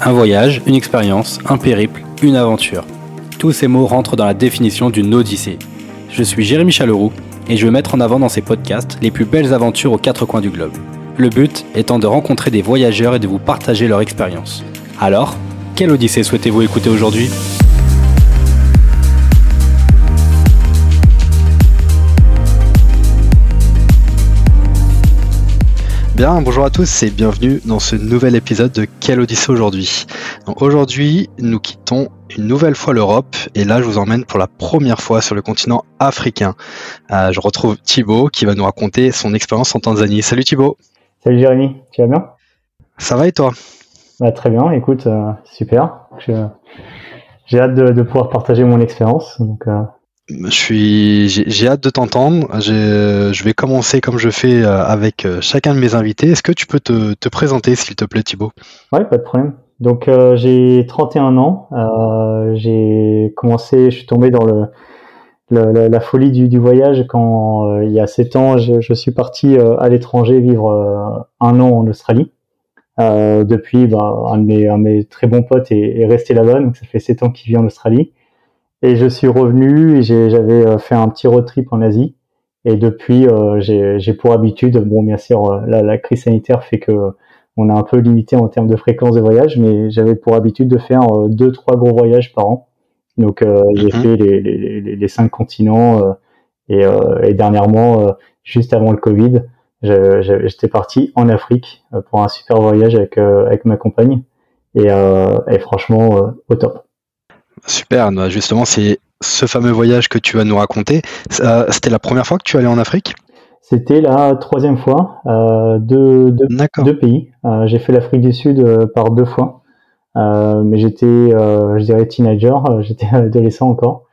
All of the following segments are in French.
Un voyage, une expérience, un périple, une aventure. Tous ces mots rentrent dans la définition d'une odyssée. Je suis Jérémy Chaleroux et je veux mettre en avant dans ces podcasts les plus belles aventures aux quatre coins du globe. Le but étant de rencontrer des voyageurs et de vous partager leur expérience. Alors, quelle odyssée souhaitez-vous écouter aujourd'hui? Bien, bonjour à tous et bienvenue dans ce nouvel épisode de Quelle Odyssée aujourd'hui. Aujourd'hui, nous quittons une nouvelle fois l'Europe et là, je vous emmène pour la première fois sur le continent africain. Euh, je retrouve Thibaut qui va nous raconter son expérience en Tanzanie. Salut Thibaut. Salut Jérémy, tu vas bien? Ça va et toi? Bah, Très bien, écoute, euh, super. J'ai hâte de, pouvoir partager mon expérience. Donc, euh, je suis, j'ai hâte de t'entendre. Je vais commencer comme je fais euh, avec euh, chacun de mes invités. Est-ce que tu peux te, te présenter, s'il te plaît, Thibaut? Oui, pas de problème. Donc, euh, j'ai 31 ans. Euh, j'ai commencé, je suis tombé dans le, le la, folie du, du, voyage quand, il y a 7 ans, je, je suis parti à l'étranger vivre un an en Australie. depuis, bah, un, de mes, un de mes très bons potes est, est resté là-bas, donc ça fait 7 ans qu'il vit en Australie. Et je suis revenu et j'avais euh, fait un petit road trip en Asie. Et depuis, euh, j'ai pour habitude, bon bien sûr, euh, la, la, crise sanitaire fait que on a un peu limité en termes de fréquence de voyage, mais j'avais pour habitude de faire deux, trois gros voyages par an. Donc j'ai mhm. fait les, les, les, cinq continents et, et, dernièrement, juste avant le Covid, j'étais parti en Afrique pour un super voyage avec, avec ma compagne et, et franchement au top. Super, justement, c'est ce fameux voyage que tu vas nous raconter. C'était la première fois que tu allais en Afrique? C'était la troisième fois, euh, deux, deux, pays. Euh, j'ai fait l'Afrique du Sud euh, par deux fois, euh, mais j'étais, je dirais, teenager, j'étais adolescent encore.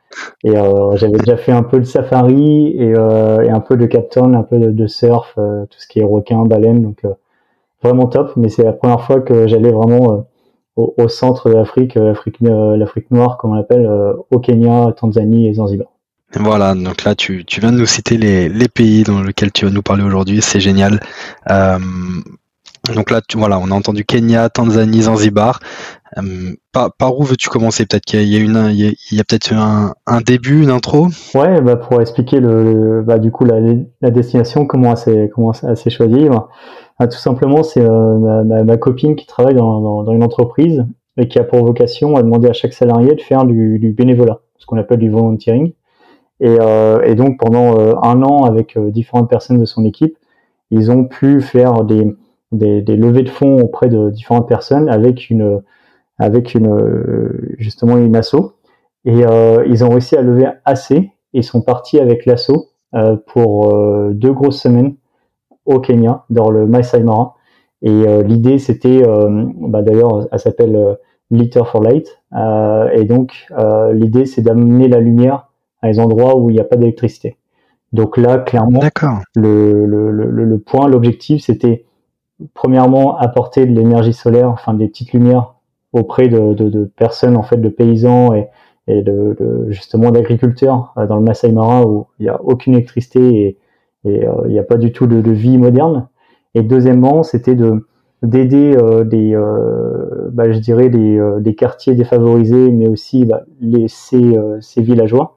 Et j'avais déjà fait un peu de safari et, et un peu de captain, un peu de, de surf, tout ce qui est requin, baleine, donc vraiment top. Mais c'est la première fois que j'allais vraiment au, centre de l'Afrique, euh, euh, l'Afrique noire, comme on l'appelle, euh, au Kenya, Tanzanie et Zanzibar. Voilà, donc là tu, tu viens de nous citer les, les, pays dans lesquels tu vas nous parler aujourd'hui, c'est génial. Euh, donc là, tu, voilà, on a entendu Kenya, Tanzanie, Zanzibar. Euh, par, par, où veux-tu commencer? Peut-être qu'il y a, une, il y a, peut-être un, un, début, une intro? Ouais, bah pour expliquer le, bah du coup la, la destination, comment elle comment s'est choisie. Bah, ah, tout simplement, c'est euh, ma, ma, copine qui travaille dans, dans, dans, une entreprise et qui a pour vocation à demander à chaque salarié de faire du, du bénévolat, ce qu'on appelle du volunteering. Et, euh, et donc pendant euh, un an, avec euh, différentes personnes de son équipe, ils ont pu faire des, des, des, levées de fonds auprès de différentes personnes avec une avec une justement une asso. Et euh, ils ont réussi à lever assez et sont partis avec l'asso pour deux grosses semaines au Kenya, dans le Masai Mara. Et euh, l'idée, c'était, euh, bah, d'ailleurs, elle s'appelle euh, Litter for Light. et donc, l'idée, c'est d'amener la lumière à des endroits où il n'y a pas d'électricité. Donc là, clairement, le, le, le, le, point, l'objectif, c'était premièrement apporter de l'énergie solaire, enfin des petites lumières auprès de, de, de, personnes, en fait, de paysans et, et de, de justement d'agriculteurs dans le Masai Mara où il n'y a aucune électricité et, et euh, il n'y a pas du tout de, vie moderne. Et deuxièmement, c'était de d'aider euh, des, euh, bah, je dirais des, quartiers défavorisés, mais aussi bah, les, ces, ces villageois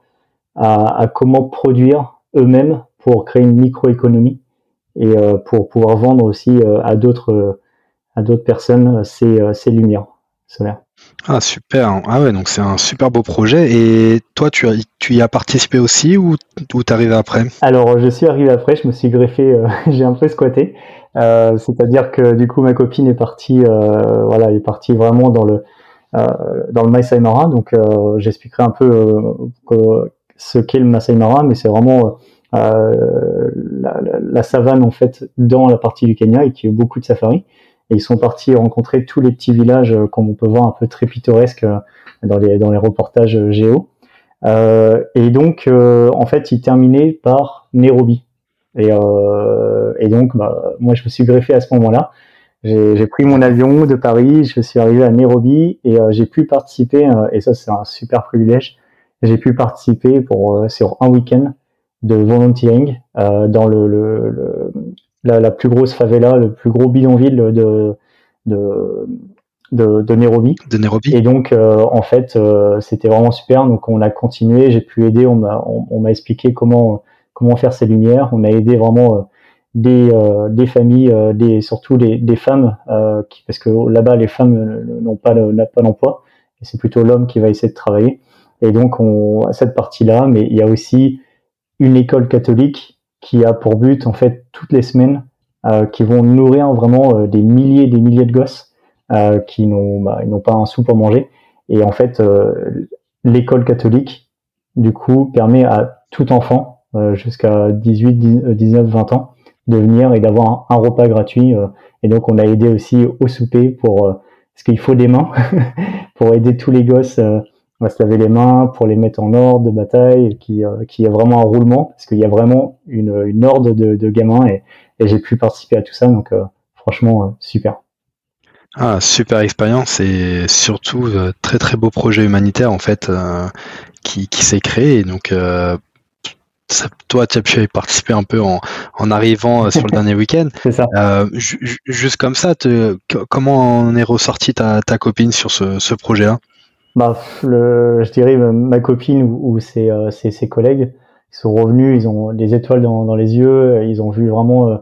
à, à, comment produire eux-mêmes pour créer une microéconomie et pour pouvoir vendre aussi à d'autres à d'autres personnes ces, ces lumières Ah super, ah ouais donc c'est un super beau projet. Et toi tu, y as participé aussi ou, ou t'es arrivé après? Alors je suis arrivé après, je me suis greffé, euh, j'ai un peu squatté, euh, c'est-à-dire que du coup ma copine est partie, euh, voilà, est partie vraiment dans le dans le Mara, donc j'expliquerai un peu ce qu'est le Masai Mara, mais c'est vraiment la, la, la, savane en fait dans la partie du Kenya et qui a beaucoup de safari. Et ils sont partis rencontrer tous les petits villages, euh, comme on peut voir, un peu très pittoresques euh, dans les, dans les reportages euh, géo. Euh, et donc, en fait, ils terminaient par Nairobi. Et, et donc, bah, moi, je me suis greffé à ce moment-là. J'ai pris mon avion de Paris, je suis arrivé à Nairobi et j'ai pu participer, et ça c'est un super privilège, j'ai pu participer pour sur un week-end de volunteering dans le, le, le, la, la, plus grosse favela, le plus gros bidonville de, de, de, de Nairobi. De Nairobi. Et donc, en fait, c'était vraiment super. Donc, on a continué. J'ai pu aider. On m'a, on, m'a expliqué comment comment faire ces lumières. On a aidé vraiment des, des familles, des surtout des, des femmes, qui, parce que là-bas, les femmes n'ont pas n'ont pas d'emploi. Et c'est plutôt l'homme qui va essayer de travailler. Et donc, on a cette partie-là. Mais il y a aussi une école catholique qui a pour but, en fait, toutes les semaines, euh, qui vont nourrir vraiment euh, des milliers et des milliers de gosses euh, qui n'ont bah, n'ont pas un sou pour manger. Et en fait, l'école catholique, du coup, permet à tout enfant, jusqu'à 18, 19, 20 ans, de venir et d'avoir un, repas gratuit. et donc, on a aidé aussi au souper pour, parce qu'il faut des mains, pour aider tous les gosses on va se laver les mains pour les mettre en ordre de bataille, qui euh, qui a vraiment un roulement, parce qu'il y a vraiment une, une ordre de, de gamins et, et j'ai pu participer à tout ça, donc euh, franchement euh, super. Ah, super expérience et surtout très très beau projet humanitaire en fait qui, qui s'est créé. Donc toi, tu as pu y participer un peu en, en arrivant sur le dernier week-end. C'est ça. juste comme ça, te, comment en est ressorti ta, ta copine sur ce, ce projet-là? Bah, le, je dirais ma copine ou, ses, euh, ses, ses, collègues, ils sont revenus, ils ont des étoiles dans, les yeux, ils ont vu vraiment. Euh,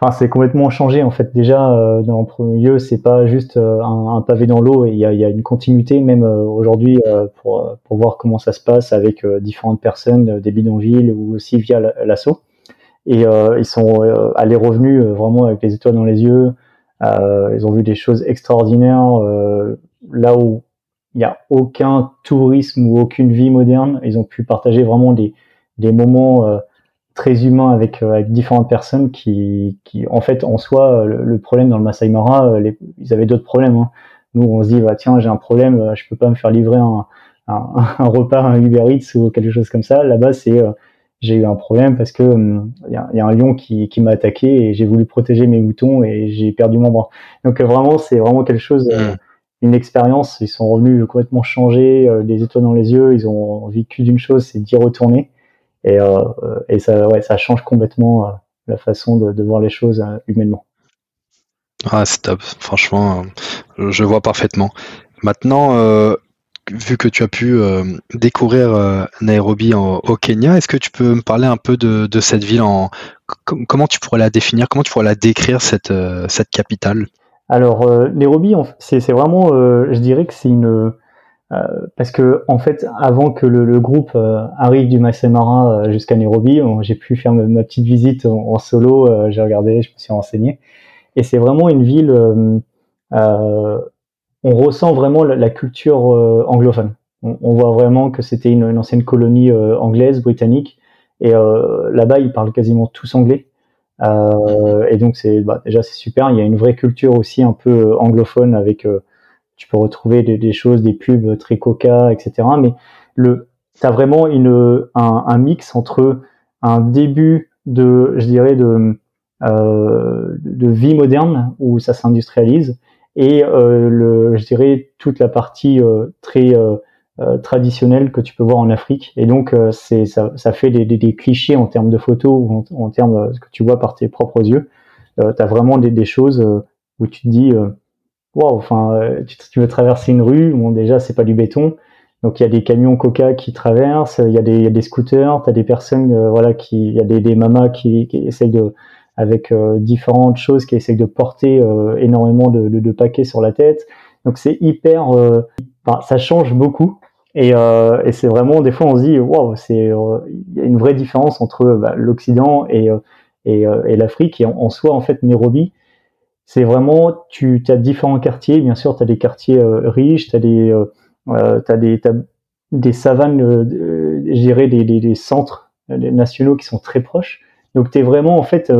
enfin, c'est complètement changé en fait. Déjà, euh, dans le premier lieu, c'est pas juste euh, un, un, pavé dans l'eau, il y a, y a, une continuité même aujourd'hui pour, pour voir comment ça se passe avec différentes personnes, des bidonvilles ou aussi via l'assaut. Et ils sont allés revenus vraiment avec les étoiles dans les yeux. ils ont vu des choses extraordinaires là où il n'y a aucun tourisme ou aucune vie moderne. Ils ont pu partager vraiment des, des moments euh, très humains avec, euh, avec différentes personnes qui, qui, en fait, en soi, le, problème dans le Masai Mara, euh, les, ils avaient d'autres problèmes. Hein. Nous, on se dit, bah, tiens, j'ai un problème, je peux pas me faire livrer un, un, un repas, un Uber Eats ou quelque chose comme ça. Là-bas, c'est j'ai eu un problème parce que hum, il y, a, y, a, un lion qui, qui m'a attaqué et j'ai voulu protéger mes moutons et j'ai perdu mon bras. Donc vraiment, c'est vraiment quelque chose. Mmh une expérience. Ils sont revenus complètement changés, euh, les étoiles dans les yeux. Ils ont vécu d'une chose, c'est d'y retourner. Et, euh, et ça, change complètement euh, la façon de, voir les choses humainement. Ah, c'est top. Franchement, je vois parfaitement. Maintenant, euh, vu que tu as pu euh, découvrir Nairobi au Kenya, est-ce que tu peux me parler un peu de, cette ville en comment tu pourrais la définir, comment tu pourrais la décrire cette capitale? Alors, euh, Nairobi, c'est vraiment, euh, je dirais que c'est une... Euh, parce que en fait, avant que le, groupe arrive du Masai Mara jusqu'à Nairobi, j'ai pu faire ma, petite visite en, solo, j'ai regardé, je me suis renseigné. Et c'est vraiment une ville, on ressent vraiment la, culture anglophone. On, voit vraiment que c'était une, une, ancienne colonie anglaise, britannique. Et là-bas, ils parlent quasiment tous anglais. Euh, et donc c'est bah, déjà c'est super. Il y a une vraie culture aussi un peu euh, anglophone avec euh, tu peux retrouver des, choses, des pubs très coca, etc. Mais le t'as vraiment une un, mix entre un début de je dirais de euh, de vie moderne où ça s'industrialise et euh, le je dirais toute la partie très euh, traditionnel que tu peux voir en Afrique. Et donc, euh, c'est ça, ça, fait des, clichés en termes de photos ou en, termes de ce que tu vois par tes propres yeux. Euh, tu as vraiment des, choses où tu te dis, wow, enfin, tu, veux traverser une rue, bon, déjà, c'est pas du béton. Donc, il y a des camions Coca qui traversent, il y, a des, y a des scooters, tu as des personnes, voilà, qui, il y a des, des mamas qui, essayent de, avec différentes choses, qui essayent de porter énormément de, paquets sur la tête. Donc, c'est hyper, ça change beaucoup. Et, euh, et c'est vraiment, des fois, on se dit, waouh, c'est, euh, il y a une vraie différence entre bah, l'Occident et, euh, et, euh, l'Afrique. Et en, soi, en fait, Nairobi, c'est vraiment, tu as différents quartiers. Bien sûr, tu as des quartiers riches, tu as des, des, as des savanes, je dirais, des, centres nationaux qui sont très proches. Donc, tu es vraiment, en fait,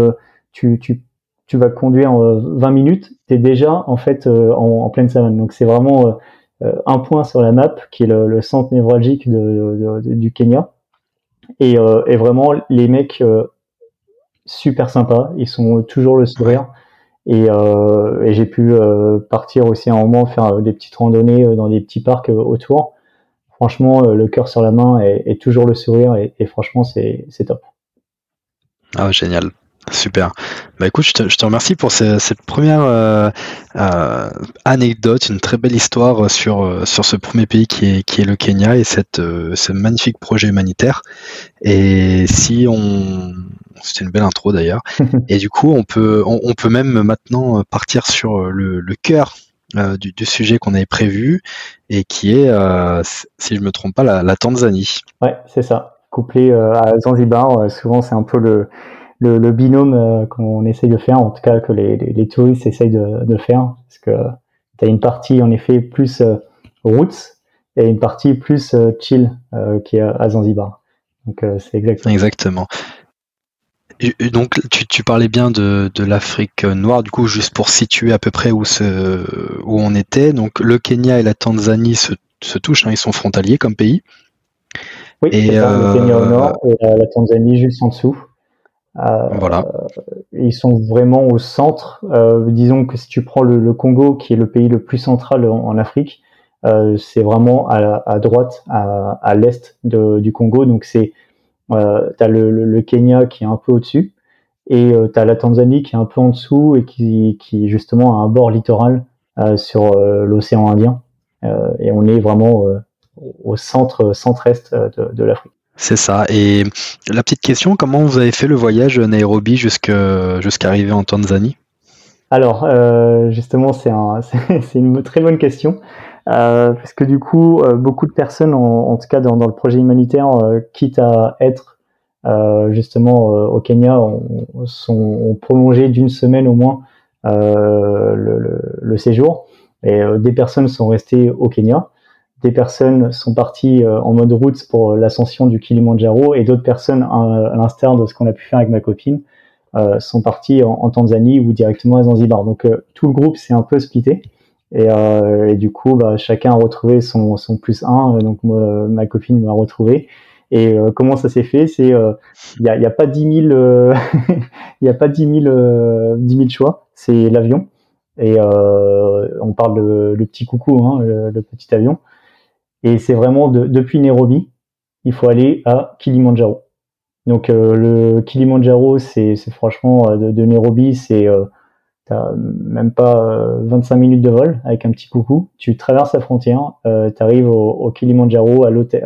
tu, tu, tu vas conduire 20 minutes, tu es déjà, en fait, en, en pleine savane. Donc, c'est vraiment euh, un point sur la map qui est le, centre névralgique du Kenya. Et, euh, et, vraiment, les mecs euh, super sympas, ils sont toujours le sourire. Et, et j'ai pu partir aussi un moment faire des petites randonnées dans des petits parcs autour. Franchement, le cœur sur la main et, toujours le sourire et, franchement, c'est top. Ah, génial. Super. Bah écoute, je te, je te remercie pour cette première euh, euh, anecdote, une très belle histoire sur euh, sur ce premier pays qui est qui est le Kenya et cette ce magnifique projet humanitaire. Et si on c'était une belle intro d'ailleurs. et du coup, on peut on, peut même maintenant partir sur le, le cœur du, du, sujet qu'on avait prévu et qui est, si je me trompe pas, la, la Tanzanie. Ouais, c'est ça. Couplé à Zanzibar, souvent c'est un peu le le, binôme euh, qu'on essaye de faire, en tout cas que les, touristes essayent de, faire, parce que tu as une partie en effet plus euh, roots et une partie plus euh, chill qui est à Zanzibar. Donc c'est exactement. Exactement. donc tu, parlais bien de, l'Afrique noire, du coup juste pour situer à peu près où, ce, où on était. Donc le Kenya et la Tanzanie se, touchent, hein, ils sont frontaliers comme pays. Oui, et le Kenya au nord et la Tanzanie juste en dessous. Euh, voilà. Ils sont vraiment au centre. Euh, disons que si tu prends le, Congo, qui est le pays le plus central en, Afrique, euh, c'est vraiment à, à, droite, à, à l'est du Congo. Donc c'est, euh, t'as le, le, Kenya qui est un peu au-dessus, et euh, t'as la Tanzanie qui est un peu en dessous et qui, qui justement a un bord littoral euh, sur l'océan Indien. et on est vraiment au centre, centre-est de, de l'Afrique. C'est ça. Et la petite question, comment vous avez fait le voyage Nairobi jusqu'à arriver en Tanzanie? Alors, euh, justement, c'est un, une très bonne question. Euh, parce que du coup, euh, beaucoup de personnes, en, tout cas dans, le projet humanitaire, quitte à être justement au Kenya, ont, prolongé d'une semaine au moins le, séjour. Et des personnes sont restées au Kenya des personnes sont parties euh, en mode route pour l'ascension du Kilimanjaro et d'autres personnes, à l'instar de ce qu'on a pu faire avec ma copine, euh, sont parties en, Tanzanie ou directement à Zanzibar. Donc euh, tout le groupe s'est un peu splitté et, du coup bah, chacun a retrouvé son, plus un. Donc moi, ma copine m'a retrouvé. Et comment ça s'est fait? Il n'y a, pas 10 000 il y a pas 10 000 10 000 choix. C'est l'avion et on parle de le petit coucou, hein, le petit avion. Et c'est vraiment de, depuis Nairobi, il faut aller à Kilimandjaro. Donc euh, le Kilimandjaro, c'est franchement euh, de, de, Nairobi, c'est euh, même pas 25 minutes de vol avec un petit coucou. Tu traverses la frontière, euh, tu arrives au, au Kilimandjaro à l'hôtel,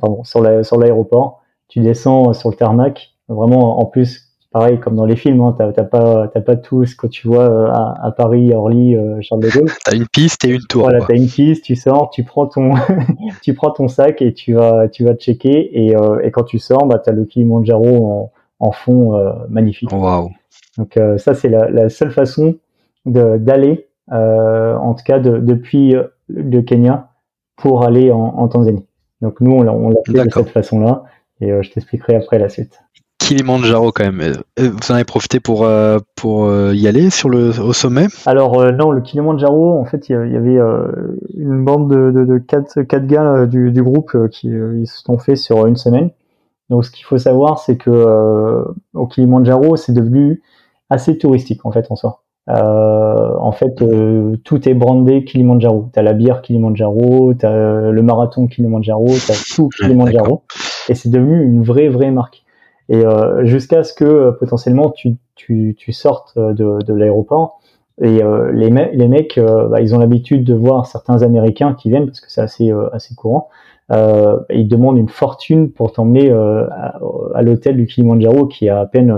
pardon, sur l'aéroport. tu descends sur le tarmac. Vraiment, en plus, pareil comme dans les films, hein, t'as pas t'as pas tout ce que tu vois euh, à, à Paris, à Orly, euh, Charles de Gaulle. t'as une piste et une tour. Voilà, t'as une piste, tu sors, tu prends ton tu prends ton sac et tu vas tu vas checker et, euh, et quand tu sors, bah t'as le Kilimanjaro en, en fond euh, magnifique. Wow. Donc ça c'est la, la, seule façon d'aller, en tout cas de, depuis le Kenya pour aller en, en Tanzanie. Donc nous on l'a fait de cette façon-là et je t'expliquerai après la suite. Kilimanjaro quand même. Vous en avez profité pour, euh, pour euh, y aller sur le, au sommet? Alors euh, non, le Kilimanjaro, en fait, il y avait une bande de, de, de quatre, quatre gars du, du groupe qui ils se sont fait sur une semaine. Donc ce qu'il faut savoir, c'est que au Kilimanjaro, c'est devenu assez touristique en fait en soi. en fait, tout est brandé Kilimanjaro. T'as la bière Kilimanjaro, t'as le marathon Kilimanjaro, t'as tout Kilimanjaro, et c'est devenu une vraie vraie marque. Et euh, jusqu'à ce que euh, potentiellement tu, tu, tu sortes euh, de, de l'aéroport. Et euh, les, les mecs, bah, ils ont l'habitude de voir certains Américains qui viennent, parce que c'est assez, assez courant, euh, ils demandent une fortune pour t'emmener à, à l'hôtel du Kilimanjaro qui est à, à peine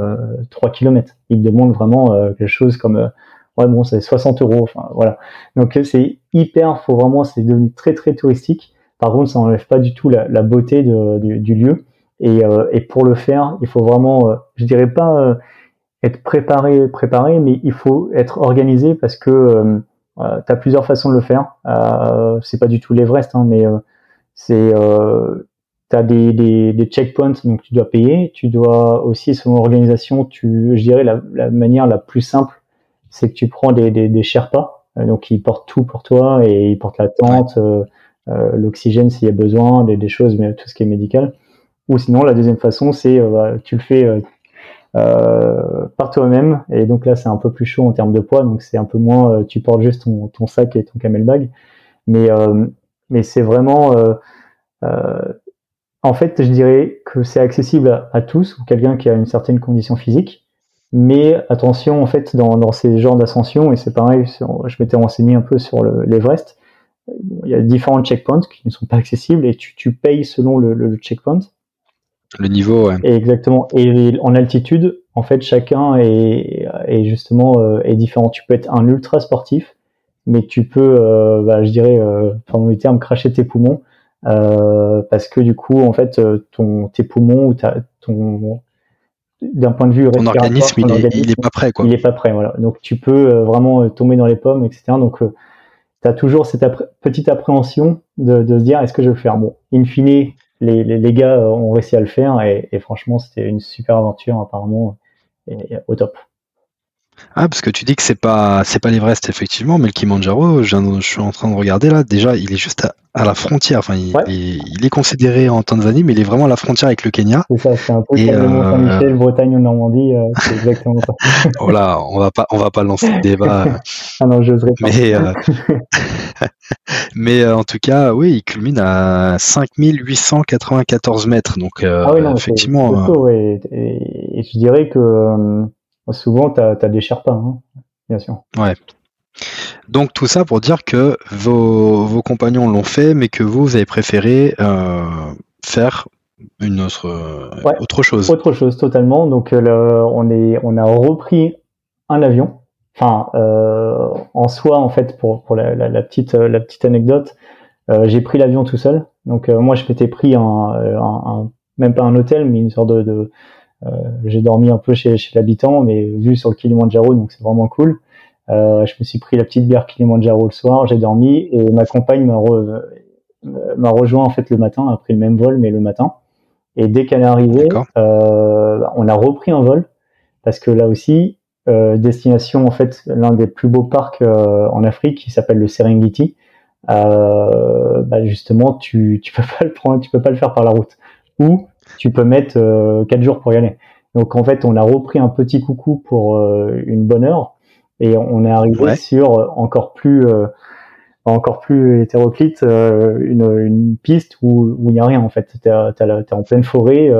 3 km. Ils demandent vraiment quelque chose comme ouais bon c'est 60 euros enfin voilà donc c'est hyper faut vraiment c'est devenu très très touristique par contre ça n'enlève pas du tout la, la beauté de, du, du, lieu et, euh, et, pour le faire, il faut vraiment, euh, je dirais pas euh, être préparé, préparé, mais il faut être organisé parce que euh, tu as plusieurs façons de le faire. C'est pas du tout l'Everest, hein, mais c'est tu as des, des, des, checkpoints, donc tu dois payer. Tu dois aussi, selon l'organisation, tu, je dirais la, la, manière la plus simple, c'est que tu prends des, des, des Sherpas, donc ils portent tout pour toi et ils portent la tente, l'oxygène s'il y a besoin, des, des choses, mais tout ce qui est médical. Ou sinon, la deuxième façon, c'est euh, bah, tu le fais euh, euh, par toi-même. Et donc là, c'est un peu plus chaud en termes de poids. Donc c'est un peu moins, tu portes juste ton, sac et ton camel bag. Mais, mais c'est vraiment... en fait, je dirais que c'est accessible à, tous ou quelqu'un qui a une certaine condition physique. Mais attention, en fait, dans, ces genres d'ascension, et c'est pareil, je m'étais renseigné un peu sur l'Everest, il y a différents checkpoints qui ne sont pas accessibles et tu, payes selon le, checkpoint. Le niveau, ouais. exactement. Et en altitude, en fait, chacun est, est justement euh, est différent. Tu peux être un ultra sportif, mais tu peux, euh, bah, je dirais, euh, pardon le terme, cracher tes poumons euh, parce que du coup, en fait, ton tes poumons ou ta, ton d'un point de vue ton organisme, il, est, il est pas prêt, quoi. Il est pas prêt, voilà. Donc tu peux vraiment tomber dans les pommes, etc. Donc tu as toujours cette petite appréhension de, de se dire est-ce que je vais le faire? Bon, in fine, les, les, les, gars ont réussi à le faire et, et franchement, c'était une super aventure apparemment et, au top. Ah, parce que tu dis que c'est pas c'est pas l'Everest effectivement, mais le Kilimanjaro, je, je, suis en train de regarder là. Déjà, il est juste à, à la frontière. Enfin, il, il, est considéré en Tanzanie, mais il est vraiment à la frontière avec le Kenya. C'est ça, c'est un peu comme Saint-Michel, euh, Bretagne ou Normandie. Euh, c'est exactement ça. voilà, on va pas on va pas lancer le débat. ah non, j'oserais pas. Mais euh, mais en tout cas, oui, il culmine à 5894 mètres. Donc ah oui, non, effectivement. Costaud, et, et, je dirais que souvent, tu as, des Sherpas, hein, bien sûr. Ouais. Donc tout ça pour dire que vos, vos compagnons l'ont fait, mais que vous, vous avez préféré euh, faire une autre, autre chose. Autre chose, totalement. Donc euh, on, est, on a repris un avion. Enfin, euh, en soi, en fait, pour, pour la, la, petite, la petite anecdote, j'ai pris l'avion tout seul. Donc moi, je m'étais pris un, un, même pas un hôtel, mais une sorte de, de euh, j'ai dormi un peu chez, chez l'habitant, mais vu sur le Kilimanjaro, donc c'est vraiment cool. Euh, je me suis pris la petite bière Kilimanjaro le soir, j'ai dormi et ma compagne m'a m'a rejoint en fait le matin, a pris le même vol mais le matin. Et dès qu'elle est arrivée, euh, on a repris un vol parce que là aussi, euh, destination en fait l'un des plus beaux parcs euh, en Afrique qui s'appelle le Serengeti. Euh, bah justement, tu tu peux pas le prendre, tu peux pas le faire par la route. Ou tu peux mettre euh, 4 jours pour y aller. Donc en fait, on a repris un petit coucou pour euh, une bonne heure et on est arrivé sur euh, encore plus euh, encore plus hétéroclite une, une, piste où il n'y a rien en fait. T'es es en pleine forêt,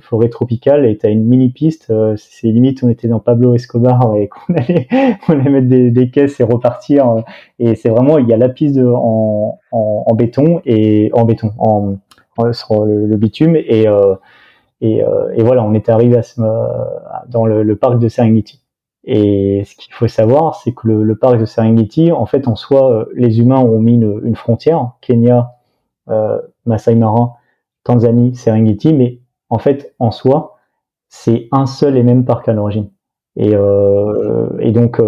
forêt tropicale et t'as une mini piste. c'est limite on était dans Pablo Escobar et qu'on allait on allait mettre des, des, caisses et repartir. et c'est vraiment il y a la piste en, en, en béton et en béton en sur le, bitume et euh, et, euh, et, voilà, on était arrivé à ce, dans le, le, parc de Serengeti. Et ce qu'il faut savoir, c'est que le, parc de Serengeti, en fait, en soi, euh, les humains ont mis une, frontière, Kenya, euh, Mara, Tanzanie, Serengeti, mais en fait, en soi, c'est un seul et même parc à l'origine. Et, euh, donc,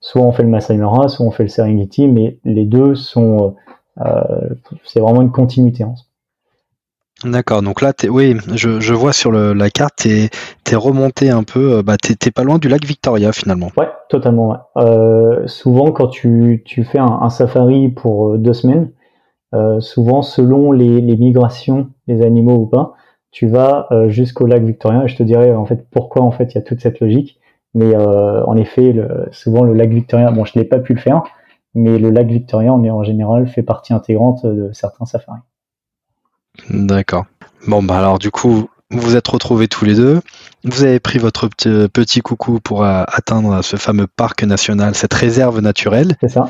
soit on fait le Masai Mara, soit on fait le Serengeti, mais les deux sont, c'est vraiment une continuité. En soi. D'accord, donc là, oui, je, vois sur le, la carte, tu es, remonté un peu, euh, bah, tu pas loin du lac Victoria finalement. Ouais, totalement. Euh, souvent, quand tu, fais un, safari pour euh, deux semaines, souvent, selon les, migrations des animaux ou pas, tu vas jusqu'au lac Victoria. Et je te dirais en fait pourquoi en fait il y a toute cette logique. Mais en effet, le, souvent le lac Victoria, bon, je n'ai pas pu le faire, mais le lac Victoria, on est en général fait partie intégrante de certains safaris. D'accord. Bon, bah alors du coup, vous vous êtes retrouvés tous les deux. Vous avez pris votre petit coucou pour euh, atteindre ce fameux parc national, cette réserve naturelle. C'est ça.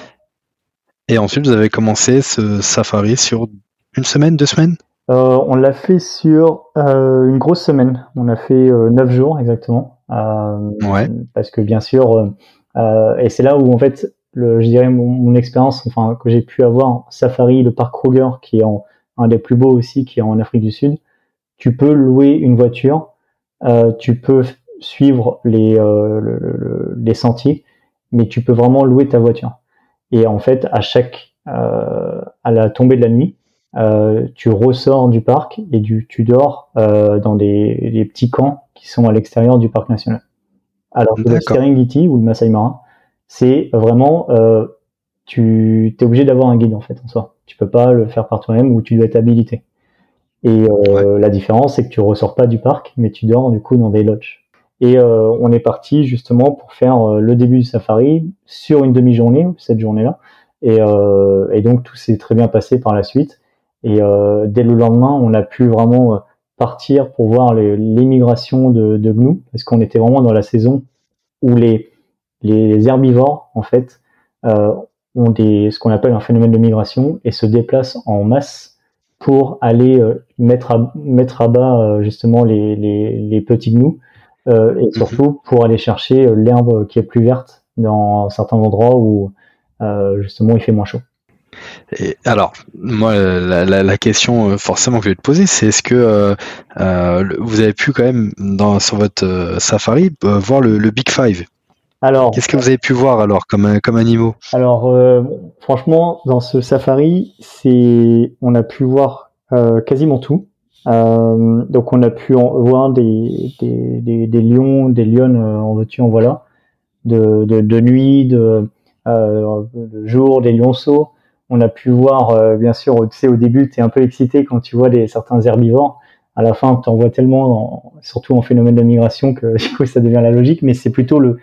Et ensuite, vous avez commencé ce safari sur une semaine, deux semaines? Euh, On l'a fait sur euh, une grosse semaine. On a fait neuf jours exactement. ouais. Parce que bien sûr, et c'est là où en fait, le, je dirais mon, mon expérience, enfin que j'ai pu avoir safari, le parc Kruger, qui est en un des plus beaux aussi qui est en Afrique du Sud. Tu peux louer une voiture, euh, tu peux suivre les, euh, les sentiers, mais tu peux vraiment louer ta voiture. Et en fait, à chaque euh, à la tombée de la nuit, tu ressors du parc et du, tu dors dans des, des, petits camps qui sont à l'extérieur du parc national. Alors que le Serengeti ou le Masai Mara, c'est vraiment tu es obligé d'avoir un guide en fait en soi. Tu peux pas le faire par toi-même ou tu dois être habilité. Et euh, la différence, c'est que tu ressors pas du parc, mais tu dors du coup dans des lodges. Et euh, on est parti justement pour faire euh, le début du safari sur une demi-journée, cette journée-là. Et, et, donc tout s'est très bien passé par la suite. Et dès le lendemain, on a pu vraiment partir pour voir l'émigration de, de Gnou, parce qu'on était vraiment dans la saison où les, les herbivores, en fait, ont des, ce qu'on appelle un phénomène de migration et se déplacent en masse pour aller euh, mettre, à, bas justement les, petits gnous et mhm. surtout pour aller chercher l'herbe qui est plus verte dans certains endroits où justement il fait moins chaud. Et alors, moi, la, question euh, forcément que je vais te poser, c'est est-ce que euh, euh, vous avez pu quand même, dans, sur votre safari, voir le, Big Five? Alors, qu'est-ce que vous avez pu voir alors comme comme animaux? Alors, franchement, dans ce safari, c'est on a pu voir quasiment tout. donc, on a pu voir des, des, des, lions, des lionnes en veux-tu en voilà, de, de, de nuit, de, de jour, des lionceaux on a pu voir, euh, bien sûr, tu sais, au début, tu es un peu excité quand tu vois des, certains herbivores. À la fin, tu en vois tellement, surtout en phénomène de migration, que du coup, ça devient la logique. Mais c'est plutôt le.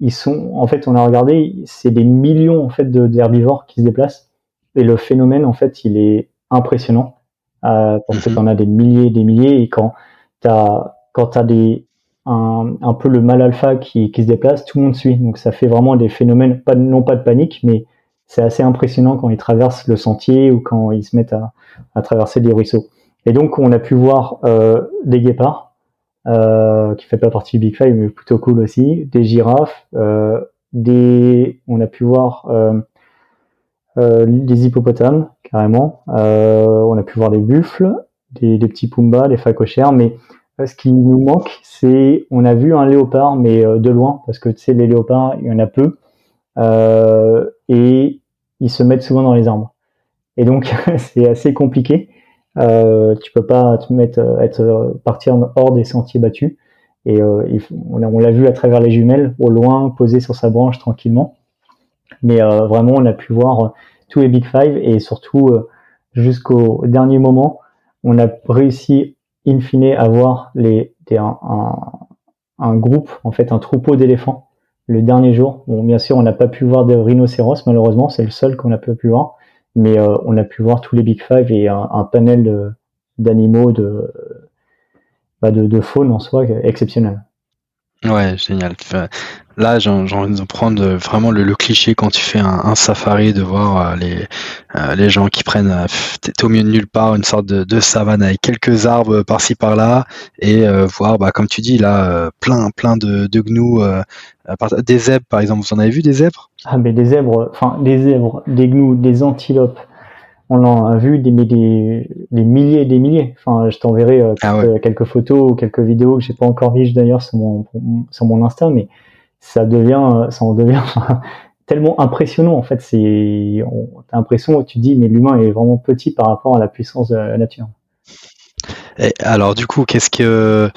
Ils sont, en fait, on a regardé, c'est des millions en fait d'herbivores qui se déplacent. Et le phénomène, en fait, il est impressionnant. Euh, parce que mhm. as des milliers des milliers. Et quand tu as, quand as des, un, un, peu le mal alpha qui, qui se déplace, tout le monde suit. Donc ça fait vraiment des phénomènes, pas, non pas de panique, mais c'est assez impressionnant quand ils traversent le sentier ou quand ils se mettent à, à traverser des ruisseaux. Et donc on a pu voir euh, des guépards, euh, qui fait pas partie du Big Five, mais plutôt cool aussi, des girafes, euh, des, on a pu voir euh, euh, des hippopotames carrément, on a pu voir des buffles, des, petits pumbas, des phacochères, mais ce qui nous manque, c'est on a vu un léopard, mais de loin, parce que tu sais les léopards, il y en a peu. Et ils se mettent souvent dans les arbres. Et donc c'est assez compliqué. Euh, tu peux pas te mettre, être partir hors des sentiers battus. Et euh, on l'a vu à travers les jumelles, au loin, posé sur sa branche tranquillement. Mais euh, vraiment, on a pu voir tous les Big Five et surtout euh, jusqu'au dernier moment, on a réussi in fine à voir les, un, un, groupe, en fait, un troupeau d'éléphants le dernier jour. Bon, bien sûr, on n'a pas pu voir des rhinocéros, malheureusement, c'est le seul qu'on a pu voir. Mais euh, on a pu voir tous les Big Five et un, panel d'animaux, de, bah, de, de, faune en soi exceptionnel. Ouais, génial. Là, j'ai envie de prendre vraiment le, cliché quand tu fais un, safari, de voir euh, les, euh, les gens qui prennent, euh, au milieu de nulle part, une sorte de, savane avec quelques arbres par-ci par-là, et voir, bah, comme tu dis, là, plein, plein de, de gnous, des zèbres par exemple. Vous en avez vu des zèbres? Ah, mais des zèbres, enfin, des zèbres, des gnous, des antilopes, on en a vu des, des, des milliers et des milliers. Enfin, je t'enverrai euh, ah quelques, photos ou quelques vidéos que j'ai pas encore vues d'ailleurs sur mon, sur mon Insta, mais ça devient, ça en devient tellement impressionnant en fait. C'est, t'as l'impression, tu te dis, mais l'humain est vraiment petit par rapport à la puissance de la nature. Et alors, du coup, qu'est-ce que,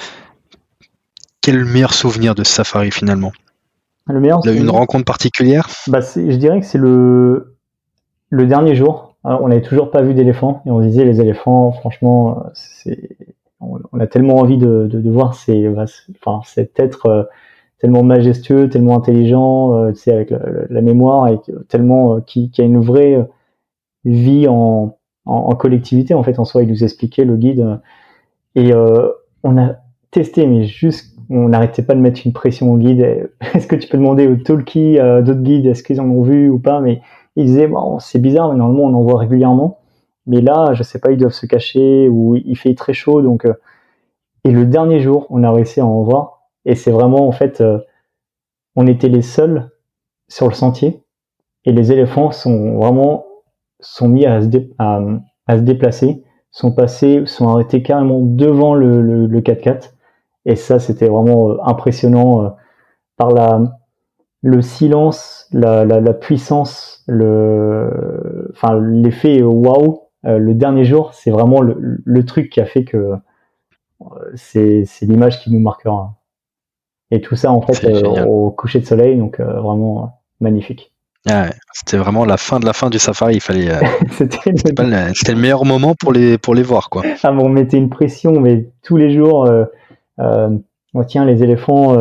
quel est le meilleur souvenir de ce safari finalement? Le meilleur. Une rencontre particulière? Bah, Je dirais que c'est le le dernier jour on n'avait toujours pas vu d'éléphants et on disait les éléphants, franchement, c'est, on, a tellement envie de, voir ces, enfin, cet être euh, tellement majestueux, tellement intelligent, euh, avec la, mémoire et tellement euh, qui, a une vraie vie en, collectivité en fait en soi. Il nous expliquait le guide et on a testé, mais juste on n'arrêtait pas de mettre une pression au guide. Est-ce que tu peux demander aux talkies, d'autres guides, est-ce qu'ils en ont vu ou pas Mais ils disaient c'est bizarre, mais normalement on en voit régulièrement, mais là je sais pas, ils doivent se cacher ou il fait très chaud donc. Euh, et le dernier jour, on a réussi à en voir et c'est vraiment en fait, euh, on était les seuls sur le sentier. Et les éléphants sont vraiment sont mis à se, à, se déplacer, sont passés, sont arrêtés carrément devant le, le, le 4x4 et ça c'était vraiment euh, impressionnant par la le silence, la, la, la puissance, le, enfin l'effet waouh. Euh, le dernier jour, c'est vraiment le, le, truc qui a fait que euh, c'est l'image qui nous marquera. Et tout ça en fait euh, au coucher de soleil, donc vraiment magnifique. Ah c'était vraiment la fin de la fin du safari. Il fallait. c'était le... le meilleur moment pour les pour les voir quoi. Ah bon, on mettait une pression, mais tous les jours. Oh, tiens, les éléphants,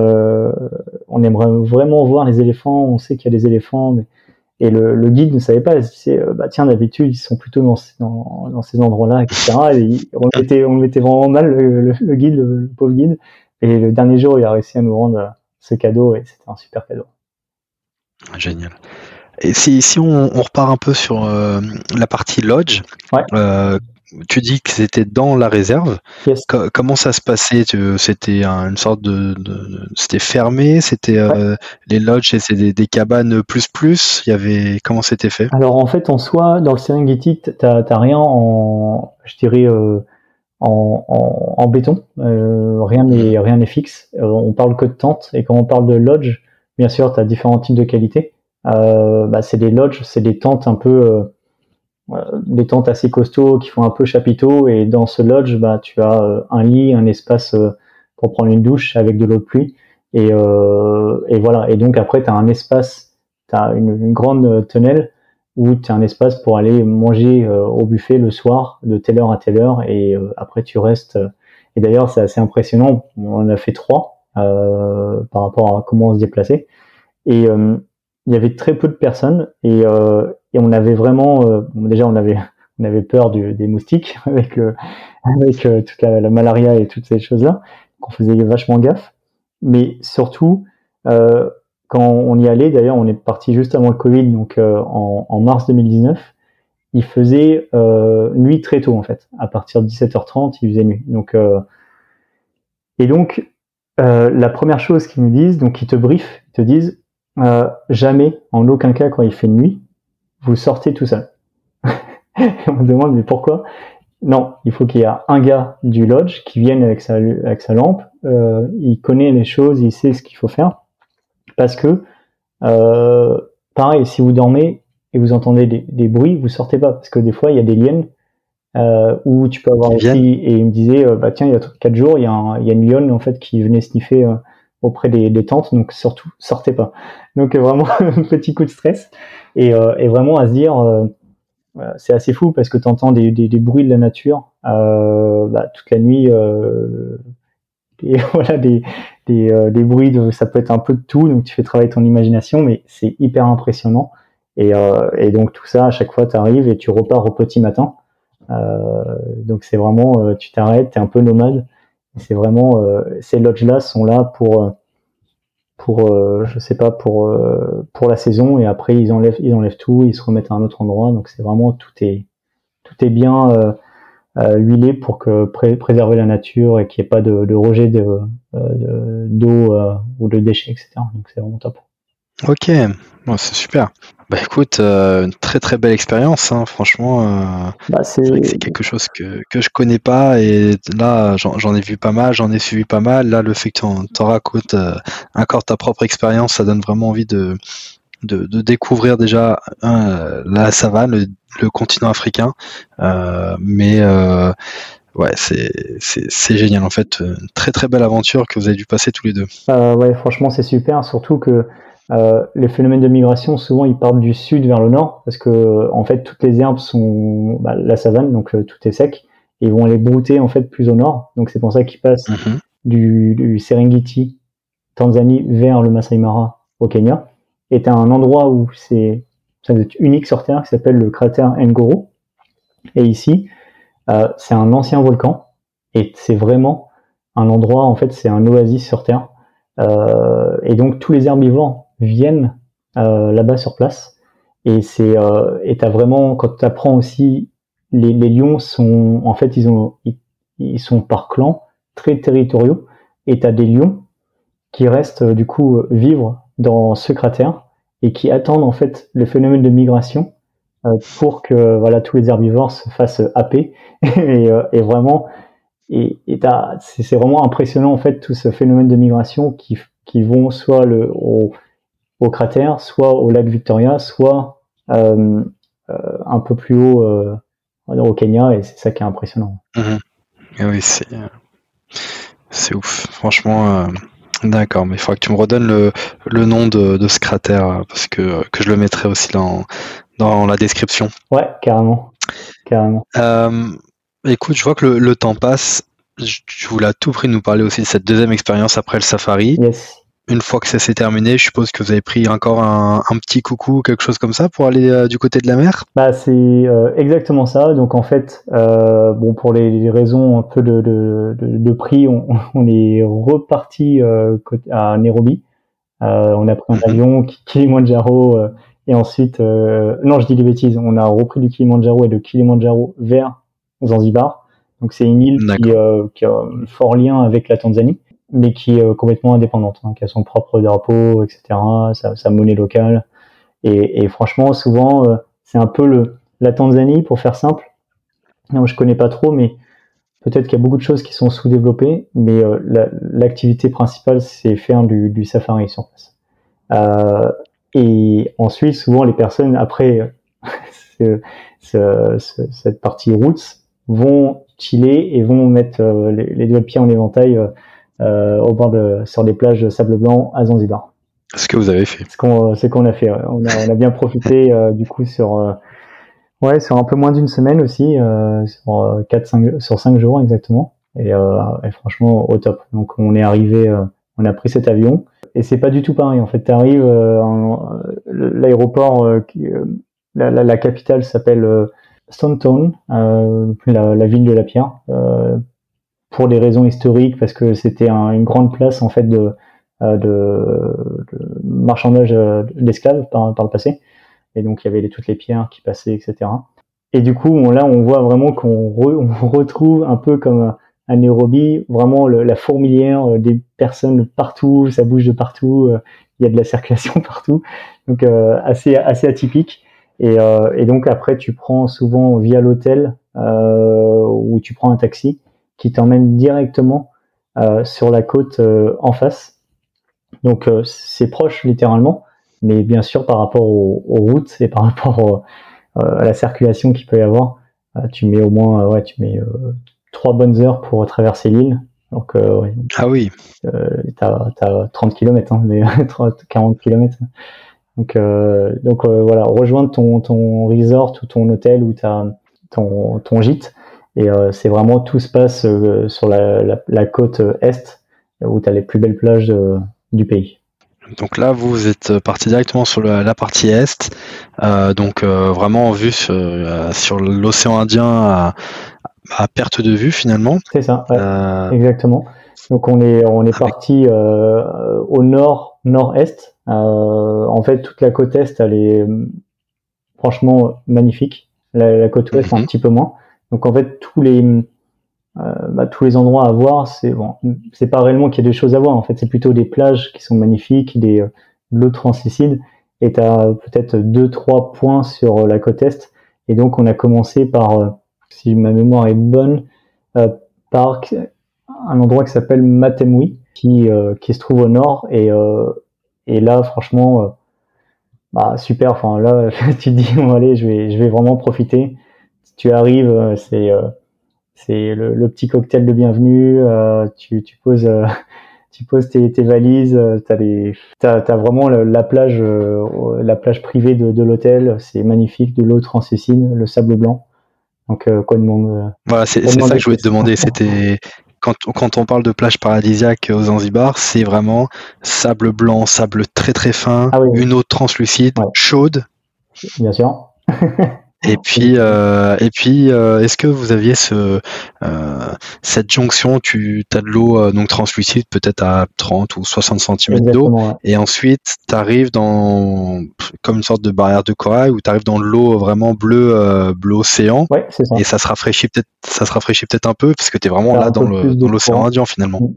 on aimerait vraiment voir les éléphants, on sait qu'il y a des éléphants, mais... et le, le, guide ne savait pas, il disait, euh, bah tiens, d'habitude, ils sont plutôt dans, dans, dans ces endroits-là, etc. Et on, mettait, on mettait vraiment mal le, le, guide, le, pauvre guide, et le dernier jour, il a réussi à nous rendre ce cadeau et c'était un super cadeau. Génial. Et si, si on, repart un peu sur la partie lodge, tu dis que c'était dans la réserve. comment ça se passait C'était une sorte de, c'était fermé, c'était euh, les lodges, c'était des, cabanes plus plus. Il y avait comment c'était fait? Alors en fait, en soi, dans le Serengeti, t'as rien en, je dirais. Euh, en, béton, euh, rien n'est rien n'est fixe. on parle que de tente et quand on parle de lodge, bien sûr, tu as différents types de qualités. Bah, c'est des lodges, c'est des tentes un peu des tentes assez costauds qui font un peu chapiteau et dans ce lodge bah tu as euh, un lit un espace euh, pour prendre une douche avec de l'eau de pluie. Et, euh, et voilà. Et donc après tu as un espace tu as une, grande tonnelle où tu as un espace pour aller manger au buffet le soir de telle heure à telle heure. Et après tu restes et d'ailleurs c'est assez impressionnant. On en a fait trois par rapport à comment on se déplaçait. Et il y avait très peu de personnes. Et, et on avait vraiment, euh, déjà on avait, peur des moustiques avec, euh, euh, toute la, malaria et toutes ces choses-là, qu'on faisait vachement gaffe. Mais surtout, quand on y allait, d'ailleurs on est parti juste avant le Covid, donc en, mars 2019, il faisait nuit très tôt en fait. À partir de 17h30, il faisait nuit. Donc, et donc, la première chose qu'ils nous disent, donc ils te briefent, ils te disent, jamais, en aucun cas quand il fait nuit, vous sortez tout seul. on me demande mais pourquoi? Non, il faut qu'il y ait un gars du lodge qui vienne avec sa, avec sa lampe, euh, il connaît les choses, il sait ce qu'il faut faire, parce que euh, pareil, si vous dormez et vous entendez des, bruits, vous sortez pas, parce que des fois il y a des liens euh, où tu peux avoir aussi, et il me disait, bah tiens, il y a quatre jours, il y a, il y a une lionne en fait qui venait sniffer auprès des, des, tentes, donc surtout sortez pas. Donc vraiment un petit coup de stress et, euh, vraiment à se dire, euh, c'est assez fou parce que tu entends des, bruits de la nature euh, bah, toute la nuit. et voilà des, bruits, de, ça peut être un peu de tout, donc tu fais travailler ton imagination, mais c'est hyper impressionnant. Et, donc tout ça, à chaque fois, tu arrives et tu repars au petit matin. Euh, donc c'est vraiment, tu t'arrêtes, tu es un peu nomade. C'est vraiment, ces lodges-là sont là pour pour euh, je sais pas pour euh, pour la saison. Et après ils enlèvent ils enlèvent tout ils se remettent à un autre endroit. Donc c'est vraiment tout est tout est bien euh, euh huilé pour que préserver la nature et qu'il n'y ait pas de, de rejet de d'eau ou de déchets etc donc c'est vraiment top ok bon, c'est super bah écoute, euh, une très très belle expérience, hein, franchement. Euh, bah, c'est quelque chose que, que je connais pas et là j'en ai vu pas mal, j'en ai suivi pas mal. Là, le fait que tu en racontes euh, encore ta propre expérience, ça donne vraiment envie de, de, de découvrir déjà la savane, le, continent africain. mais ouais, c'est génial en fait, une très très belle aventure que vous avez dû passer tous les deux. ouais, franchement c'est super, surtout que euh, les phénomènes de migration, souvent, ils partent du sud vers le nord, parce que en fait, toutes les herbes sont bah, la savane, donc euh, tout est sec, et ils vont aller brouter en fait plus au nord. Donc c'est pour ça qu'ils passent mhm. du, du, Serengeti, Tanzanie, vers le Masai Mara au Kenya. Et à un endroit où c'est ça doit être unique sur Terre, qui s'appelle le cratère Ngoro. Et ici, euh, c'est un ancien volcan, et c'est vraiment un endroit, en fait, c'est un oasis sur Terre. Euh, et donc tous les herbivores viennent euh, là-bas sur place. Et c'est euh, et t'as vraiment quand tu apprends aussi les, lions sont en fait ils ont ils, sont par clan très territoriaux et t'as des lions qui restent du coup vivre dans ce cratère et qui attendent en fait le phénomène de migration euh, pour que voilà tous les herbivores se fassent happer et, euh, et vraiment et, et c'est vraiment impressionnant en fait tout ce phénomène de migration qui, qui vont soit le au, au cratère, soit au lac Victoria, soit euh, euh, un peu plus haut euh, au Kenya, et c'est ça qui est impressionnant. Mhm. Oui, c'est ouf. Franchement, d'accord. Mais il faudra que tu me redonnes le, le nom de, de, ce cratère parce que, que je le mettrai aussi dans, dans la description. Ouais, carrément. carrément. écoute, je vois que le, le temps passe. Je voulais à tout prix nous parler aussi de cette deuxième expérience après le safari. Yes une fois que ça s'est terminé, je suppose que vous avez pris encore un, petit coucou, quelque chose comme ça, pour aller euh, du côté de la mer? Bah c'est euh, exactement ça. Donc en fait, euh, bon pour les, raisons un peu de, de, prix, on, est reparti à Nairobi on a pris un mhm. avion Kilimanjaro et ensuite, non, je dis des bêtises. On a repris du Kilimanjaro et de Kilimanjaro vers Zanzibar. Donc c'est une île qui, qui, a un fort lien avec la Tanzanie, mais qui est complètement indépendante, hein, qui a son propre drapeau, etc., sa, monnaie locale. Et, franchement, souvent, c'est un peu le, la Tanzanie, pour faire simple. Non, je connais pas trop, mais peut-être qu'il y a beaucoup de choses qui sont sous-développées, mais euh, l'activité principale, c'est faire du, safari sur place. Euh, et ensuite, souvent, les personnes, après cette partie routes, vont chiller et vont mettre euh, les, deux pieds en éventail au bord de, sur des plages de sable blanc à Zanzibar. Ce que vous avez fait. Ce qu'on a fait. On, a, on, a, bien profité du coup sur Ouais, sur un peu moins d'une semaine aussi, euh, sur 4, euh, 5, sur 5 jours exactement. Et, euh, et, franchement, au top. Donc on est arrivé, euh, on a pris cet avion. Et c'est pas du tout pareil. En fait, tu arrives, l'aéroport, la, la, la, capitale s'appelle Stone Town, la, la, ville de la pierre, pour des raisons historiques, parce que c'était un, une grande place en fait de, de marchandage d'esclaves par, le passé et donc il y avait toutes les pierres qui passaient, etc. Et du coup, là, on voit vraiment qu'on retrouve un peu comme à Nairobi, vraiment la fourmilière, euh, des personnes partout, ça bouge de partout, euh, il y a de la circulation partout, donc euh, assez assez atypique. Et, donc après, tu prends souvent via l'hôtel ou tu prends un taxi qui t'emmène directement sur la côte en face. Donc c'est proche littéralement, mais bien sûr, par rapport aux, routes et par rapport euh, à la circulation qu'il peut y avoir, euh, tu mets au moins, euh, ouais, tu mets trois bonnes heures pour traverser l'île. Donc, ah oui. t'as, as 30 km, hein, mais 40 km. Donc, donc voilà, rejoindre ton, ton resort ou ton hôtel ou ta, ton, ton gîte. Et c'est vraiment tout se passe sur la, la, la, côte est, où tu as les plus belles plages du pays. Donc là, vous êtes parti directement sur la, partie est, euh, donc euh, vraiment en vue euh, sur, l'océan Indien à, perte de vue finalement. C'est ça, exactement. Donc on est on est parti au nord nord-est. en fait, toute la côte est, elle est franchement magnifique. La, côte ouest un mhm. petit peu moins. Donc en fait, tous les euh, bah, tous les endroits à voir, c'est bon, c'est pas réellement qu'il y a des choses à voir. En fait, c'est plutôt des plages qui sont magnifiques, des euh, l'eau translucide, et tu as peut-être deux trois points sur euh, la côte est. Et donc, on a commencé par, si ma mémoire est bonne, par un endroit qui s'appelle Matemui, qui qui se trouve au nord. Et et là, franchement, bah super. Enfin là, tu te dis bon allez, je vais je vais vraiment profiter. Tu arrives, c'est c'est le, petit cocktail de bienvenue. Euh, tu, tu, poses, euh, tu poses tes, tes valises. Euh, t'as les, t'as, as vraiment la, plage, la plage privée de, de l'hôtel. C'est magnifique, de l'eau translucide, le sable blanc. Donc quoi de monde Voilà, c'est, c'est ça que je voulais te demander. C'était quand, quand, on parle de plage paradisiaque aux Zanzibar, c'est vraiment sable blanc, sable très très fin, ah une eau translucide, chaude. Bien sûr. Et puis, euh, et puis, euh, est-ce que vous aviez ce, euh, cette jonction Tu as de l'eau donc translucide, peut-être à 30 ou 60 cm d'eau, et ensuite tu arrives dans comme une sorte de barrière de corail où tu arrives dans l'eau vraiment bleu, bleu océan, et ça se rafraîchit peut-être, ça se rafraîchit peut-être un peu parce que tu es vraiment là dans l'océan Indien finalement. Mm.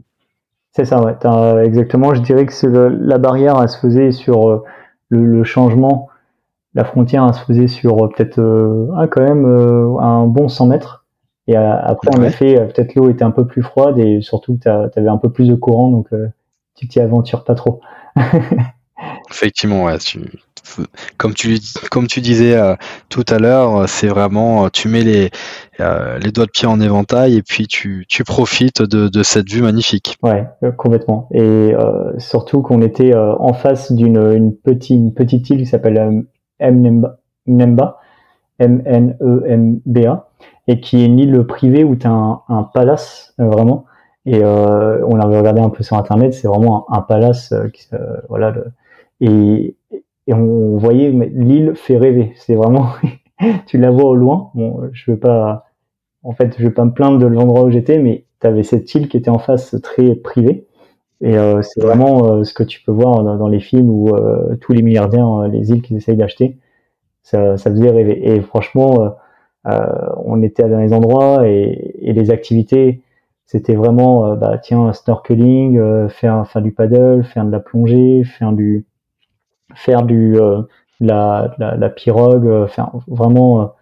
C'est ça, ouais. exactement. Je dirais que la barrière, elle se faisait sur le, le changement la frontière se faisait sur euh, peut-être euh, ah, quand même euh, un bon 100 mètres. Et après, en effet, peut-être l'eau était un peu plus froide et surtout tu avais un peu plus de courant, donc tu t'y aventures pas trop. Effectivement, ouais, comme tu comme tu disais tout à l'heure, c'est vraiment tu mets les les doigts de pied en éventail et puis tu, tu profites de, de cette vue magnifique. Ouais, complètement. Et surtout qu'on était en face d'une une petite une petite île qui s'appelle Mnemba, M-N-E-M-B-A, et qui est une île privée où tu as un, palace, euh, vraiment. Et euh, on avait regardé un peu sur internet, c'est vraiment un, palace, euh, qui, voilà, et, et, on voyait l'île fait rêver. C'est vraiment, tu la vois au loin. Bon, je veux pas, en fait, je veux pas me plaindre de l'endroit où j'étais, mais tu avais cette île qui était en face très privée Et c'est vraiment ce que tu peux voir dans, les films où tous les milliardaires, les îles qu'ils essayent d'acheter, ça, ça faisait rêver. Et franchement, on était dans les endroits et, et les activités, c'était vraiment, bah tiens, snorkeling, faire, faire du paddle, faire de la plongée, faire du, faire du, la, la, la, pirogue, faire vraiment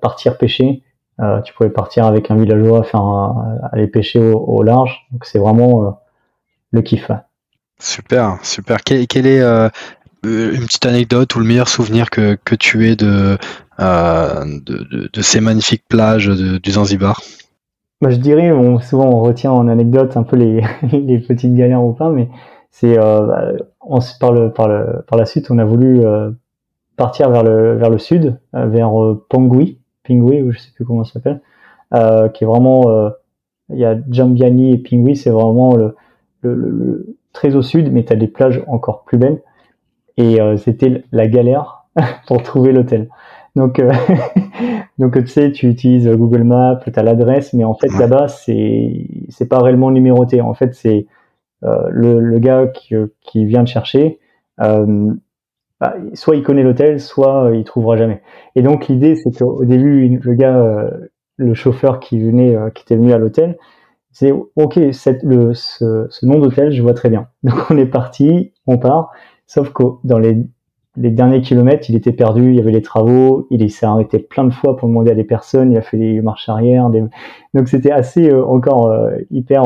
partir pêcher. Euh, tu pouvais partir avec un villageois, faire aller pêcher au, large. Donc c'est vraiment euh, le kiff. Super, super. Quelle, est euh, une petite anecdote ou le meilleur souvenir que, que tu aies de, de, de, ces magnifiques plages du Zanzibar? Bah, Je dirais, souvent on retient en anecdote un peu les, les petites galères ou pas, mais c'est bah, par, le, par, le, par la suite, on a voulu partir vers le, vers le sud, vers Pangui, Pingui, ou je sais plus comment ça s'appelle, euh, qui est vraiment, euh, il y a Jambiani et Pingui, c'est vraiment le, le, très au sud, mais tu as des plages encore plus belles. Et euh, c'était la galère pour trouver l'hôtel. Donc, donc tu sais, tu utilises Google Maps, tu as l'adresse, mais en fait là-bas, c'est c'est pas réellement numéroté. En fait, c'est le, le, gars qui, qui vient te chercher. Euh, bah, soit il connaît l'hôtel, soit euh, il trouvera jamais. Et donc l'idée, c'est qu'au début, le gars, euh, le chauffeur qui venait, euh, qui était venu à l'hôtel, c'est ok, le, ce, nom d'hôtel, je vois très bien. Donc on est parti, on part. Sauf que dans les, derniers kilomètres, il était perdu, il y avait les travaux, il, s'est arrêté plein de fois pour demander à des personnes, il a fait des marches arrière. Des... Donc c'était assez encore hyper.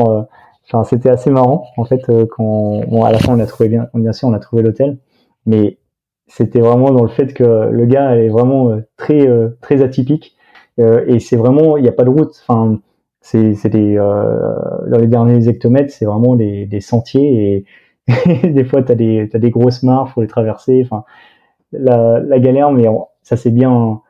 Enfin, c'était assez marrant en fait quand à la fin on a trouvé bien, bien sûr on a trouvé l'hôtel, mais c'était vraiment dans le fait que le gars est vraiment euh, très euh, très atypique euh, et c'est vraiment il n'y a pas de route. Enfin, c'est des dans les derniers hectomètres, c'est vraiment des, des sentiers et, des fois t'as des t'as des grosses mares, faut les traverser. Enfin, la, la galère, mais ça c'est bien.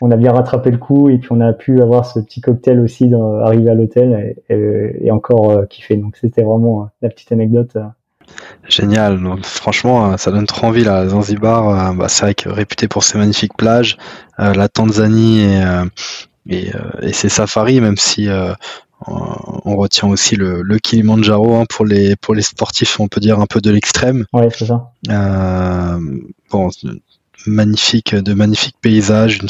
On a bien rattrapé le coup et puis on a pu avoir ce petit cocktail aussi d'arriver à l'hôtel et, et, encore kiffer. Donc c'était vraiment la petite anecdote Génial. franchement, euh, ça donne trop envie là. Zanzibar, euh, bah, c'est vrai que réputé pour ses magnifiques plages, euh, la Tanzanie et, et, ses safaris, même si on retient aussi le, le Kilimanjaro hein, pour les pour les sportifs, on peut dire un peu de l'extrême. Ouais, c'est ça. bon, magnifique, de magnifiques paysages, une,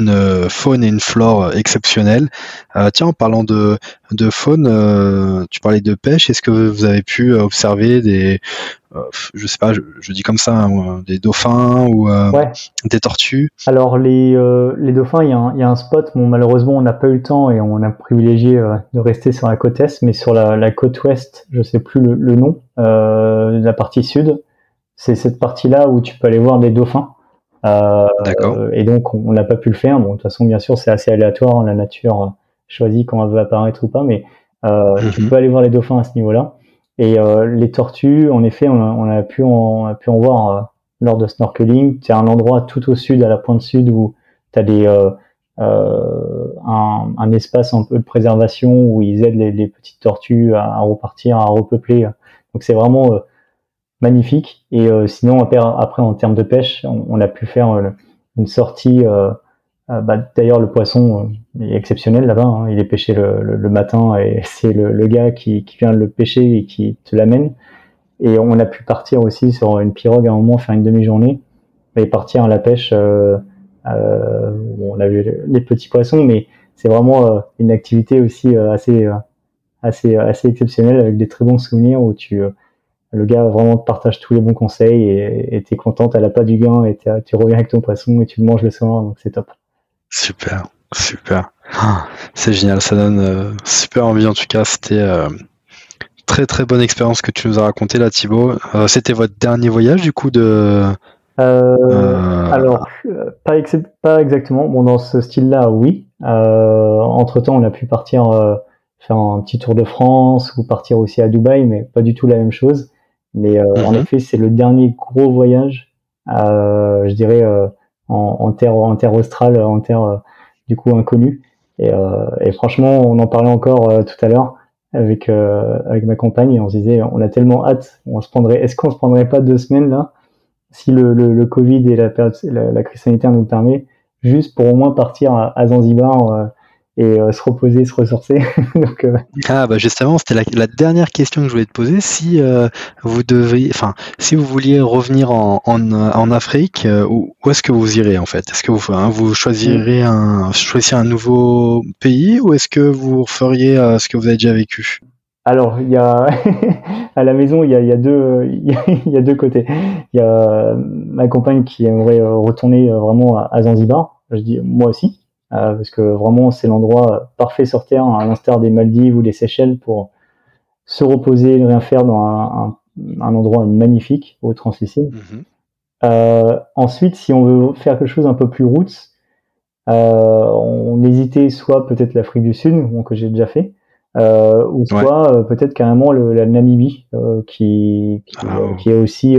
une faune et une flore exceptionnelles. Euh, tiens, en parlant de, de faune, euh, tu parlais de pêche. Est-ce que vous avez pu observer des, euh, je sais pas, je, dis comme ça, hein, des dauphins ou des tortues? Alors les, les dauphins, il y, a un, y, a un spot. Bon, malheureusement, on n'a pas eu le temps et on a privilégié de rester sur la côte est, mais sur la, la côte ouest, je sais plus le, le nom, la partie sud. C'est cette partie-là où tu peux aller voir des dauphins. Euh, et donc, on n'a pas pu le faire. Bon, de toute façon, bien sûr, c'est assez aléatoire. Hein, la nature choisit quand elle veut apparaître ou pas, mais euh, tu mhm. peux aller voir les dauphins à ce niveau-là. Et euh, les tortues, en effet, on a, pu, en, pu en voir lors de snorkeling. C'est un endroit tout au sud, à la pointe sud, où tu as des, un, un, espace un peu de préservation où ils aident les, petites tortues à, à, repartir, à repeupler. Donc c'est vraiment magnifique. Et euh, sinon, après, en termes de pêche, on, a pu faire euh, une sortie. Euh, bah, D'ailleurs, le poisson est exceptionnel là-bas. Hein. Il est pêché le, matin et c'est le, gars qui, vient le pêcher et qui te l'amène. Et on a pu partir aussi sur une pirogue à un moment, faire une demi-journée et partir à la pêche. Euh, on a vu les petits poissons, mais c'est vraiment une activité aussi assez, assez, assez exceptionnelle avec des très bons souvenirs où tu le gars vraiment te partage tous les bons conseils et t'es content, t'as la pas du gain et tu reviens avec ton poisson et tu le manges le soir, donc c'est top. Super, super. Ah, c'est génial, ça donne euh, super envie en tout cas. C'était euh, très très bonne expérience que tu nous as raconté là, Thibaut. Euh, c'était votre dernier voyage du coup de. Alors, pas, pas, exactement. Bon, dans ce style-là, oui. entre temps, on a pu partir faire un petit tour de France ou partir aussi à Dubaï, mais pas du tout la même chose. Mais euh, en mhm. effet, c'est le dernier gros voyage, euh, je dirais, euh, en, en, terre, en terre australe, en terre du coup inconnue. Et, et, franchement, on en parlait encore tout à l'heure avec avec ma compagne et on se disait, on a tellement hâte, on se prendrait, est-ce qu'on se prendrait pas deux semaines là, si le, le, le Covid et la, la, la, crise sanitaire nous le permet, juste pour au moins partir à, Zanzibar et euh, se reposer, se ressourcer. Donc, euh, Ah bah justement, c'était la, dernière question que je voulais te poser. Si euh, vous devriez, enfin, si vous vouliez revenir en, en, en Afrique, où, où est-ce que vous irez en fait? Est-ce que vous, hein, vous choisirez un, choisir un nouveau pays ou est-ce que vous feriez ce que vous avez déjà vécu? Alors, il y a à la maison, il y a, il y a deux, il y a deux côtés. Il y a ma compagne qui aimerait retourner vraiment à Zanzibar. Je dis moi aussi, parce que vraiment c'est l'endroit parfait sur Terre, à l'instar des Maldives ou des Seychelles, pour se reposer, ne rien faire dans un, un, endroit magnifique au Translucide. Mhm. Euh, ensuite, si on veut faire quelque chose un peu plus roots, euh, on hésitait soit peut-être l'Afrique du Sud, que j'ai déjà fait, euh, ou soit peut-être carrément le, la Namibie, qui, qui, ah, qui, est aussi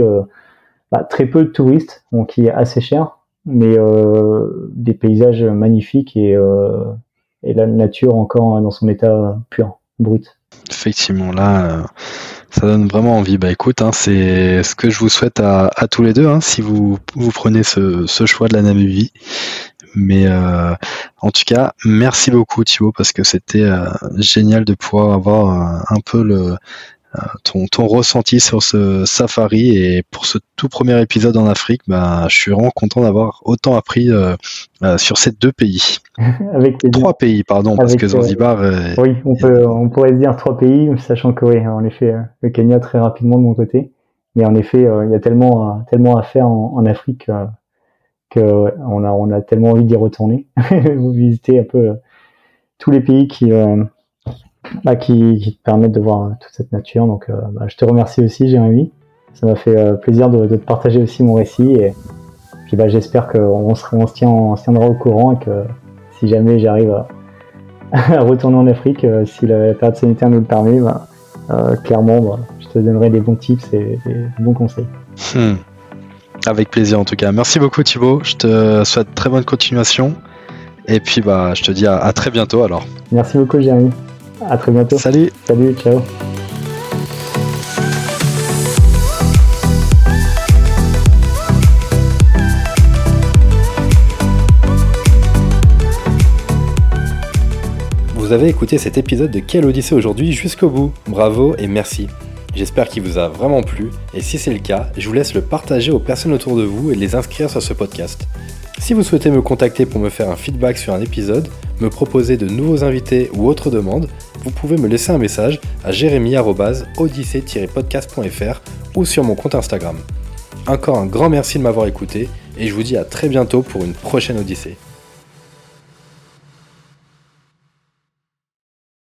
bah, très peu de touristes, donc qui est assez cher mais euh, des paysages magnifiques et, euh, la nature encore dans son état pur, brut. Effectivement, là, euh, ça donne vraiment envie. Bah écoute, hein, c'est ce que je vous souhaite à, tous les deux, hein, si vous, prenez ce, choix de la Namibie. Mais euh, en tout cas, merci beaucoup Thibaut parce que c'était euh, génial de pouvoir avoir un peu le, euh, ton, ton, ressenti sur ce safari et pour ce tout premier épisode en Afrique, bah, je suis vraiment content d'avoir autant appris euh, euh, sur ces deux pays. Avec trois pays, pardon, parce que Zanzibar. oui, on, peut, on pourrait dire trois pays, sachant que oui, en effet, le Kenya très rapidement de mon côté, mais en effet, il y a tellement, tellement à faire en, en Afrique que on a, on a tellement envie d'y retourner, vous visiter un peu tous les pays qui bah, qui, qui, te permettent de voir toute cette nature. Donc, euh, bah, je te remercie aussi, Jérémy. Ça m'a fait euh, plaisir de, de, te partager aussi mon récit. Et puis, bah, j'espère qu'on se, on se, tient, on se tiendra au courant et que si jamais j'arrive à, à, retourner en Afrique, euh, si la période sanitaire nous le permet, bah, euh, clairement, bah, je te donnerai des bons tips et des bons conseils. Hmm. Avec plaisir en tout cas. Merci beaucoup Thibaut. Je te souhaite très bonne continuation. Et puis bah, je te dis à, à très bientôt alors. Merci beaucoup Jérémy. À très bientôt. Salut. Salut, ciao. Vous avez écouté cet épisode de Quelle Odyssée aujourd'hui jusqu'au bout. Bravo et merci. J'espère qu'il vous a vraiment plu et si c'est le cas, je vous laisse le partager aux personnes autour de vous et les inscrire sur ce podcast. Si vous souhaitez me contacter pour me faire un feedback sur un épisode, me proposer de nouveaux invités ou autres demandes, vous pouvez me laisser un message à jérémy-odyssée-podcast.fr ou sur mon compte Instagram. Encore un grand merci de m'avoir écouté et je vous dis à très bientôt pour une prochaine Odyssée.